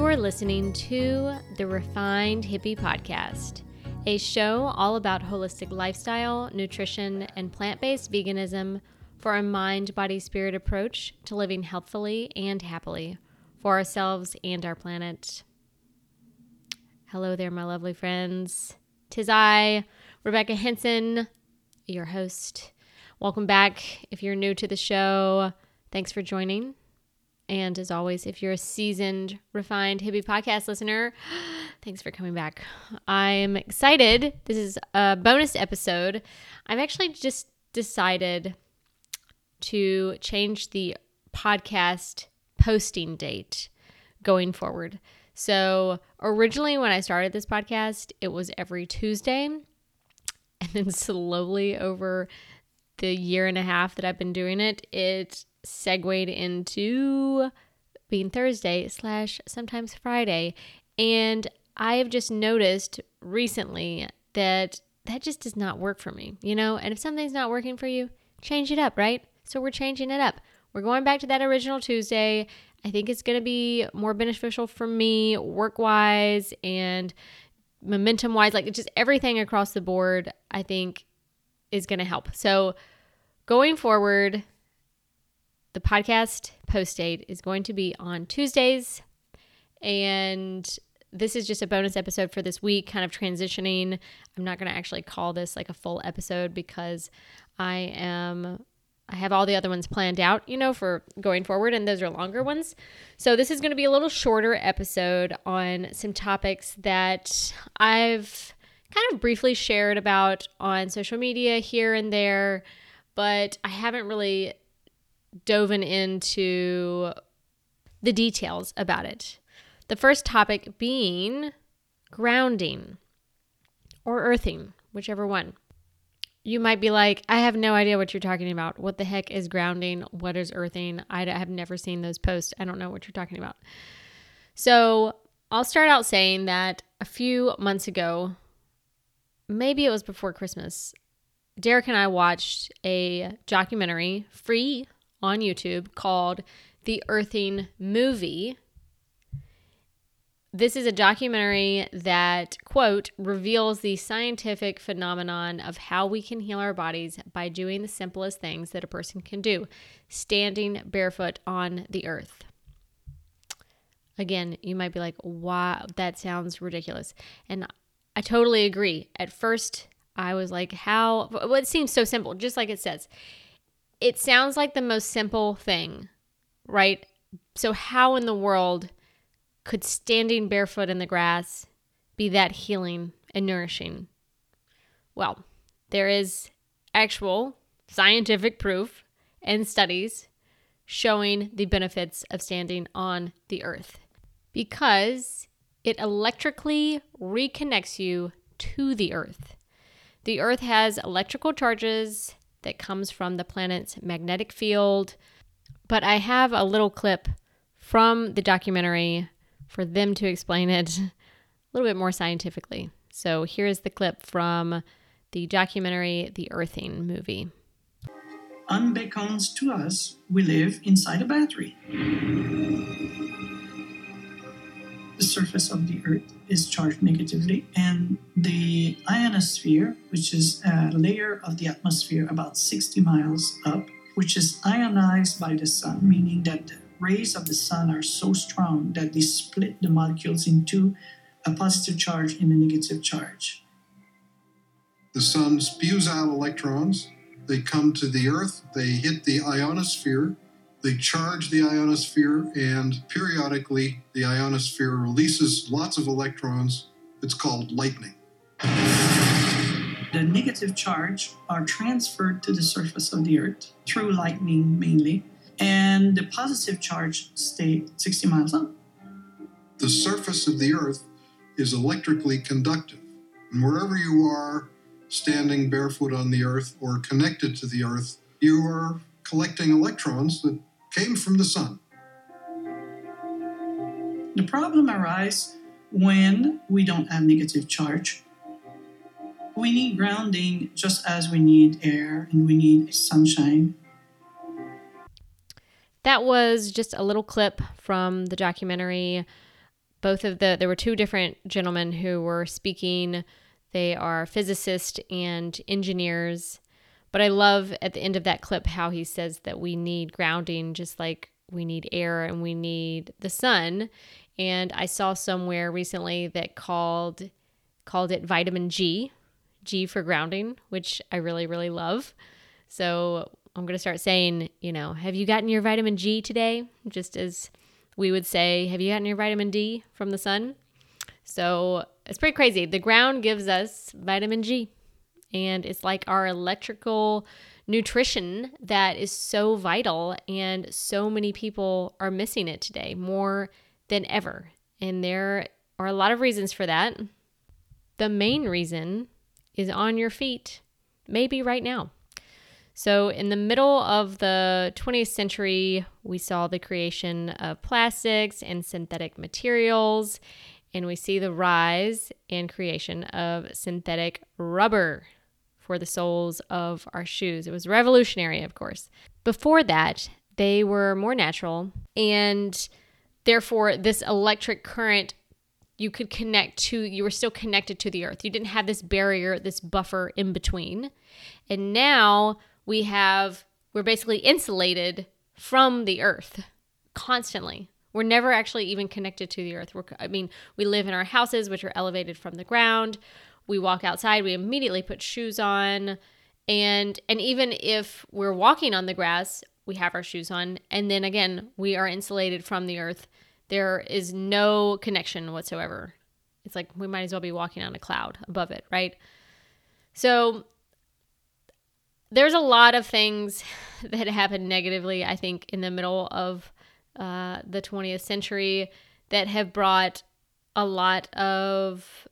You're listening to the Refined Hippie Podcast, a show all about holistic lifestyle, nutrition, and plant based veganism for a mind, body, spirit approach to living healthfully and happily for ourselves and our planet. Hello there, my lovely friends. Tis I, Rebecca Henson, your host. Welcome back. If you're new to the show, thanks for joining. And as always, if you're a seasoned, refined hippie podcast listener, thanks for coming back. I'm excited. This is a bonus episode. I've actually just decided to change the podcast posting date going forward. So, originally, when I started this podcast, it was every Tuesday. And then, slowly over the year and a half that I've been doing it, it segued into being Thursday slash sometimes Friday. And I've just noticed recently that that just does not work for me, you know? And if something's not working for you, change it up, right? So we're changing it up. We're going back to that original Tuesday. I think it's going to be more beneficial for me work wise and momentum wise, like just everything across the board, I think is going to help. So going forward, the podcast post date is going to be on Tuesdays. And this is just a bonus episode for this week, kind of transitioning. I'm not going to actually call this like a full episode because I am. I have all the other ones planned out, you know, for going forward, and those are longer ones. So, this is going to be a little shorter episode on some topics that I've kind of briefly shared about on social media here and there, but I haven't really dove into the details about it. The first topic being grounding or earthing, whichever one. You might be like, I have no idea what you're talking about. What the heck is grounding? What is earthing? I have never seen those posts. I don't know what you're talking about. So I'll start out saying that a few months ago, maybe it was before Christmas, Derek and I watched a documentary free on YouTube called The Earthing Movie. This is a documentary that, quote, reveals the scientific phenomenon of how we can heal our bodies by doing the simplest things that a person can do standing barefoot on the earth. Again, you might be like, wow, that sounds ridiculous. And I totally agree. At first, I was like, how? Well, it seems so simple, just like it says it sounds like the most simple thing, right? So, how in the world could standing barefoot in the grass be that healing and nourishing? Well, there is actual scientific proof and studies showing the benefits of standing on the earth because it electrically reconnects you to the earth. The earth has electrical charges that comes from the planet's magnetic field. But I have a little clip from the documentary for them to explain it a little bit more scientifically. So here is the clip from the documentary The Earthing movie. Unbeknownst to us, we live inside a battery. The surface of the Earth is charged negatively, and the ionosphere, which is a layer of the atmosphere about 60 miles up, which is ionized by the sun, meaning that the rays of the sun are so strong that they split the molecules into a positive charge and a negative charge. The sun spews out electrons. They come to the Earth, they hit the ionosphere, they charge the ionosphere, and periodically the ionosphere releases lots of electrons. It's called lightning. The negative charge are transferred to the surface of the Earth through lightning mainly, and the positive charge stay 60 miles up. The surface of the Earth is electrically conductive. And wherever you are standing barefoot on the Earth or connected to the Earth, you are collecting electrons that came from the sun. The problem arises when we don't have negative charge. We need grounding just as we need air and we need sunshine. That was just a little clip from the documentary. both of the there were two different gentlemen who were speaking. They are physicists and engineers. But I love at the end of that clip how he says that we need grounding just like we need air and we need the sun. And I saw somewhere recently that called called it vitamin G, G for grounding, which I really really love. So I'm going to start saying, you know, have you gotten your vitamin G today? Just as we would say, have you gotten your vitamin D from the sun? So it's pretty crazy. The ground gives us vitamin G, and it's like our electrical nutrition that is so vital, and so many people are missing it today more than ever. And there are a lot of reasons for that. The main reason is on your feet, maybe right now. So, in the middle of the 20th century, we saw the creation of plastics and synthetic materials, and we see the rise and creation of synthetic rubber for the soles of our shoes. It was revolutionary, of course. Before that, they were more natural, and therefore, this electric current you could connect to, you were still connected to the earth. You didn't have this barrier, this buffer in between. And now, we have we're basically insulated from the earth constantly. We're never actually even connected to the earth. We're, I mean, we live in our houses, which are elevated from the ground. We walk outside, we immediately put shoes on. And and even if we're walking on the grass, we have our shoes on. And then again, we are insulated from the earth. There is no connection whatsoever. It's like we might as well be walking on a cloud above it, right? So there's a lot of things that happened negatively, I think, in the middle of uh, the 20th century that have brought a lot of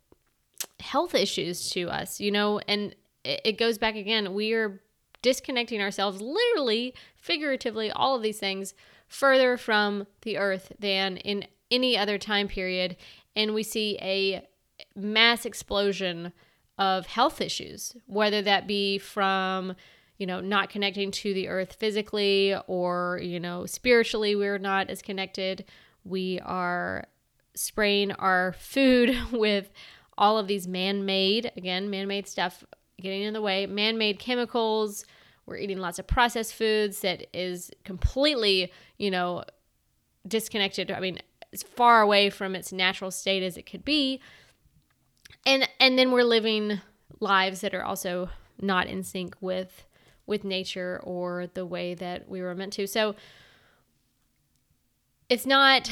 health issues to us, you know, and it, goes back again. We are disconnecting ourselves, literally, figuratively, all of these things further from the earth than in any other time period. And we see a mass explosion of health issues, whether that be from, you know, not connecting to the earth physically or, you know, spiritually, we're not as connected. We are spraying our food with all of these man made, again, man made stuff getting in the way, man made chemicals. We're eating lots of processed foods that is completely, you know, disconnected. I mean, as far away from its natural state as it could be and and then we're living lives that are also not in sync with with nature or the way that we were meant to. So it's not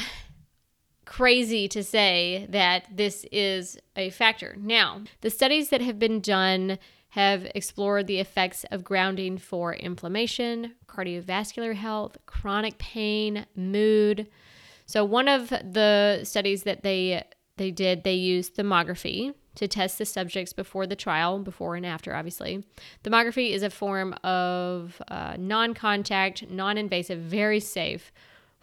crazy to say that this is a factor. Now, the studies that have been done have explored the effects of grounding for inflammation, cardiovascular health, chronic pain, mood. So one of the studies that they they did, they used thermography to test the subjects before the trial, before and after, obviously. Thermography is a form of uh, non contact, non invasive, very safe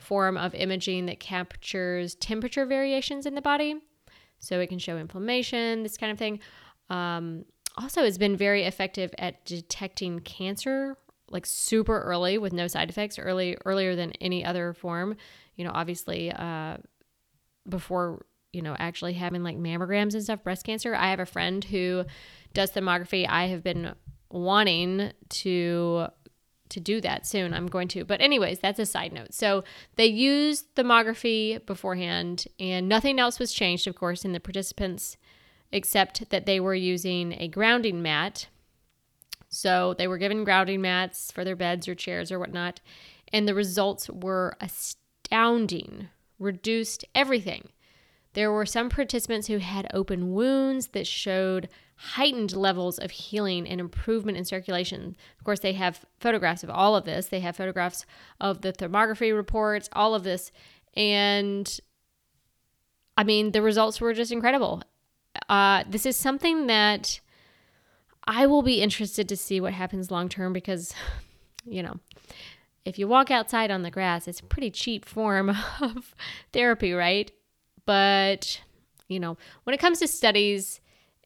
form of imaging that captures temperature variations in the body. So it can show inflammation, this kind of thing. Um, also, it's been very effective at detecting cancer like super early with no side effects early earlier than any other form you know obviously uh, before you know, actually having like mammograms and stuff, breast cancer. I have a friend who does thermography. I have been wanting to to do that soon. I'm going to. But anyways, that's a side note. So they used thermography beforehand and nothing else was changed, of course, in the participants except that they were using a grounding mat. So they were given grounding mats for their beds or chairs or whatnot. And the results were astounding. Reduced everything. There were some participants who had open wounds that showed heightened levels of healing and improvement in circulation. Of course, they have photographs of all of this. They have photographs of the thermography reports, all of this. And I mean, the results were just incredible. Uh, this is something that I will be interested to see what happens long term because, you know, if you walk outside on the grass, it's a pretty cheap form of therapy, right? But, you know, when it comes to studies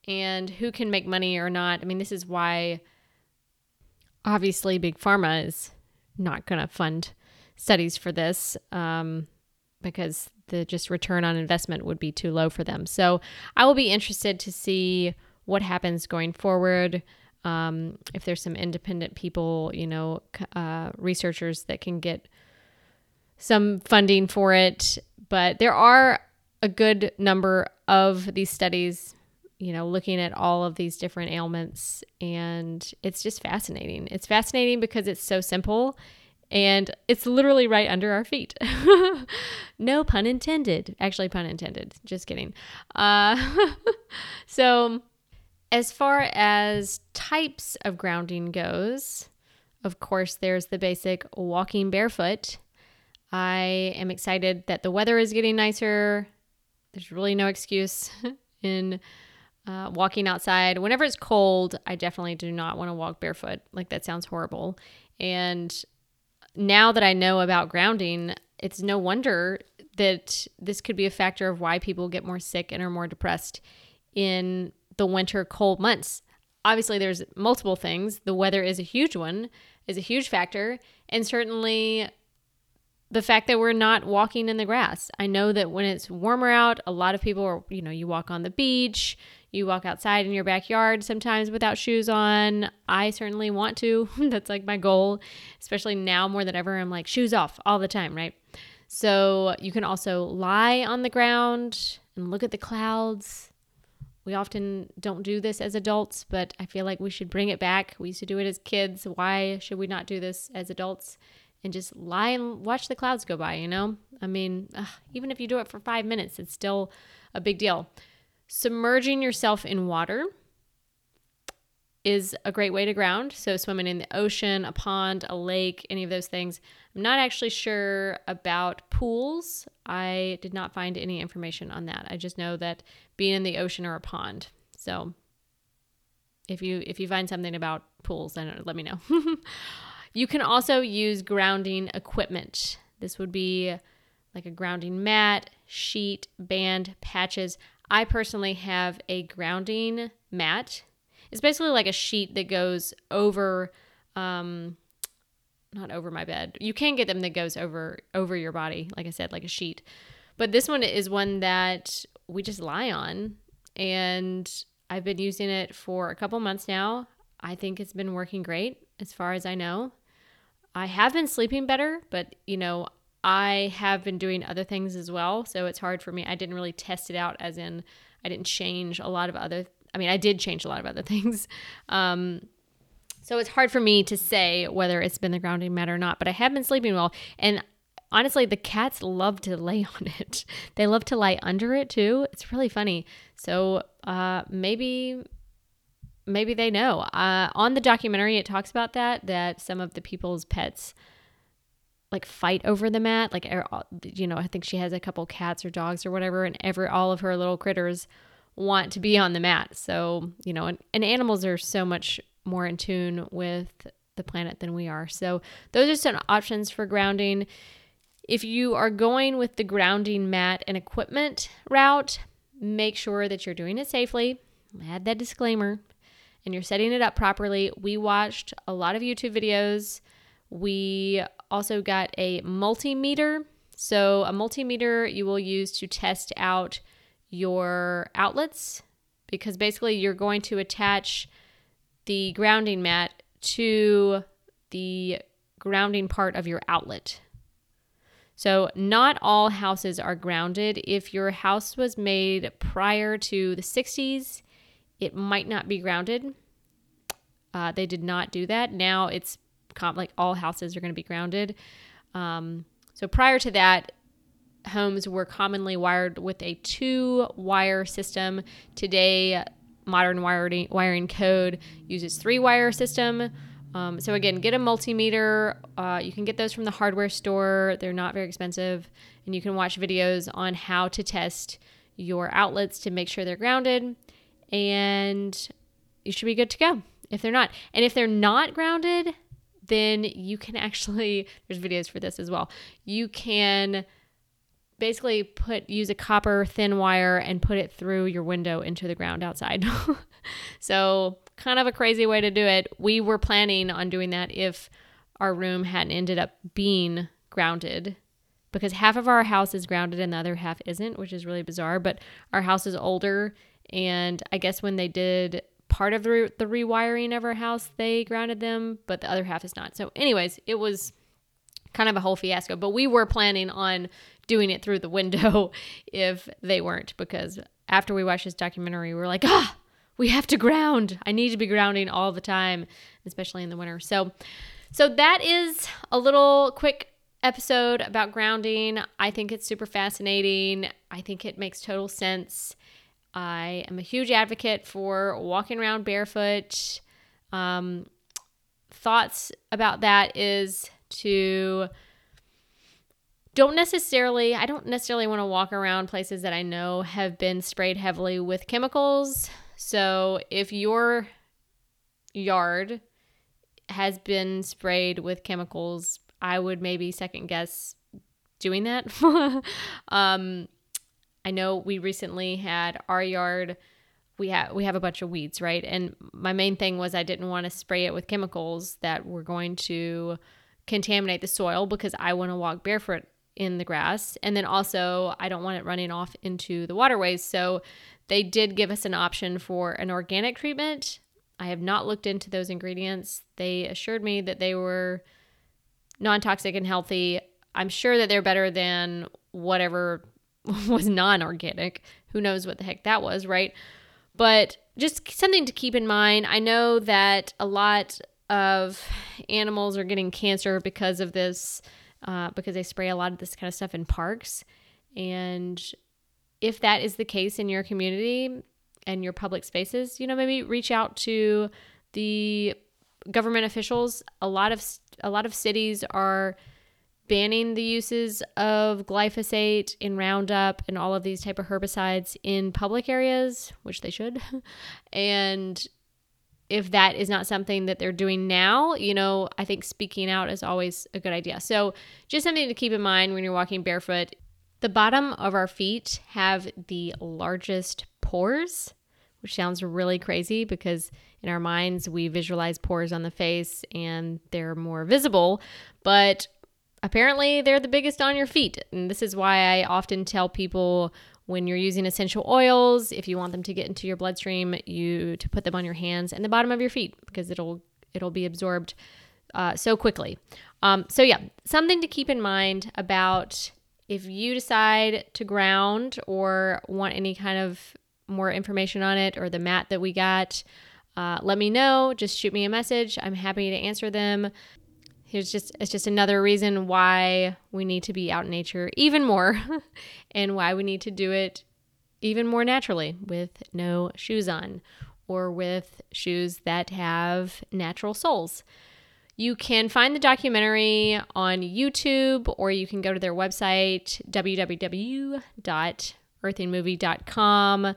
and who can make money or not, I mean, this is why obviously Big Pharma is not going to fund studies for this um, because the just return on investment would be too low for them. So I will be interested to see what happens going forward. Um, if there's some independent people, you know, uh, researchers that can get some funding for it. But there are a good number of these studies, you know, looking at all of these different ailments. And it's just fascinating. It's fascinating because it's so simple and it's literally right under our feet. no pun intended. Actually, pun intended. Just kidding. Uh, so, as far as types of grounding goes, of course, there's the basic walking barefoot. I am excited that the weather is getting nicer. There's really no excuse in uh, walking outside. Whenever it's cold, I definitely do not want to walk barefoot. Like, that sounds horrible. And now that I know about grounding, it's no wonder that this could be a factor of why people get more sick and are more depressed in the winter cold months. Obviously, there's multiple things. The weather is a huge one, is a huge factor, and certainly the fact that we're not walking in the grass. I know that when it's warmer out, a lot of people are, you know, you walk on the beach, you walk outside in your backyard sometimes without shoes on. I certainly want to. That's like my goal, especially now more than ever. I'm like, shoes off all the time, right? So you can also lie on the ground and look at the clouds. We often don't do this as adults, but I feel like we should bring it back. We used to do it as kids. Why should we not do this as adults? And just lie and watch the clouds go by, you know? I mean, ugh, even if you do it for five minutes, it's still a big deal. Submerging yourself in water is a great way to ground. So, swimming in the ocean, a pond, a lake, any of those things. I'm not actually sure about pools. I did not find any information on that. I just know that being in the ocean or a pond. So, if you if you find something about pools, then let me know. you can also use grounding equipment. This would be like a grounding mat, sheet, band, patches. I personally have a grounding mat. It's basically like a sheet that goes over um not over my bed. You can get them that goes over over your body, like I said, like a sheet. But this one is one that we just lie on and I've been using it for a couple months now. I think it's been working great as far as I know. I have been sleeping better, but you know, I have been doing other things as well, so it's hard for me. I didn't really test it out, as in, I didn't change a lot of other. I mean, I did change a lot of other things. Um, so it's hard for me to say whether it's been the grounding mat or not, but I have been sleeping well. And honestly, the cats love to lay on it. They love to lie under it too. It's really funny. So uh, maybe maybe they know. Uh, on the documentary, it talks about that that some of the people's pets like fight over the mat. Like er, you know, I think she has a couple cats or dogs or whatever, and every all of her little critters want to be on the mat. So you know, and, and animals are so much more in tune with the planet than we are. So those are some options for grounding. If you are going with the grounding mat and equipment route, make sure that you're doing it safely. Add that disclaimer and you're setting it up properly. We watched a lot of YouTube videos. We also got a multimeter. So, a multimeter you will use to test out your outlets because basically you're going to attach the grounding mat to the grounding part of your outlet. So, not all houses are grounded. If your house was made prior to the 60s, it might not be grounded. Uh, they did not do that. Now it's like all houses are going to be grounded. Um, so prior to that, homes were commonly wired with a two wire system. Today, modern wiring, wiring code uses three wire system. Um, so again, get a multimeter. Uh, you can get those from the hardware store. They're not very expensive, and you can watch videos on how to test your outlets to make sure they're grounded, and you should be good to go if they're not. And if they're not grounded, then you can actually, there's videos for this as well. You can basically put use a copper thin wire and put it through your window into the ground outside. so, kind of a crazy way to do it. We were planning on doing that if our room hadn't ended up being grounded because half of our house is grounded and the other half isn't, which is really bizarre. But our house is older, and I guess when they did part of the, re- the rewiring of our house, they grounded them, but the other half is not. So, anyways, it was kind of a whole fiasco. But we were planning on doing it through the window if they weren't, because after we watched this documentary, we were like, ah, we have to ground. I need to be grounding all the time, especially in the winter. So, so that is a little quick episode about grounding. I think it's super fascinating. I think it makes total sense. I am a huge advocate for walking around barefoot. Um, thoughts about that is to don't necessarily I don't necessarily want to walk around places that I know have been sprayed heavily with chemicals. So if your yard has been sprayed with chemicals, I would maybe second guess doing that. um, I know we recently had our yard. We have we have a bunch of weeds, right? And my main thing was I didn't want to spray it with chemicals that were going to contaminate the soil because I want to walk barefoot in the grass. And then also, I don't want it running off into the waterways. So they did give us an option for an organic treatment. I have not looked into those ingredients. They assured me that they were non toxic and healthy. I'm sure that they're better than whatever was non organic. Who knows what the heck that was, right? But just something to keep in mind. I know that a lot of animals are getting cancer because of this, uh, because they spray a lot of this kind of stuff in parks. And if that is the case in your community and your public spaces, you know, maybe reach out to the government officials. A lot of a lot of cities are banning the uses of glyphosate in Roundup and all of these type of herbicides in public areas, which they should. and if that is not something that they're doing now, you know, I think speaking out is always a good idea. So, just something to keep in mind when you're walking barefoot. The bottom of our feet have the largest pores, which sounds really crazy because in our minds we visualize pores on the face and they're more visible, but apparently they're the biggest on your feet. And this is why I often tell people when you're using essential oils, if you want them to get into your bloodstream, you to put them on your hands and the bottom of your feet because it'll it'll be absorbed uh, so quickly. Um, so yeah, something to keep in mind about if you decide to ground or want any kind of more information on it or the mat that we got. Uh, let me know. Just shoot me a message. I'm happy to answer them here's just it's just another reason why we need to be out in nature even more and why we need to do it even more naturally with no shoes on or with shoes that have natural soles. You can find the documentary on YouTube or you can go to their website www.earthingmovie.com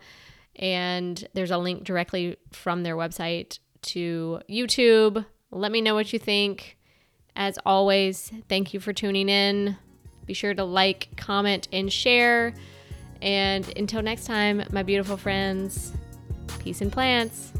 and there's a link directly from their website to YouTube. Let me know what you think. As always, thank you for tuning in. Be sure to like, comment, and share. And until next time, my beautiful friends, peace and plants.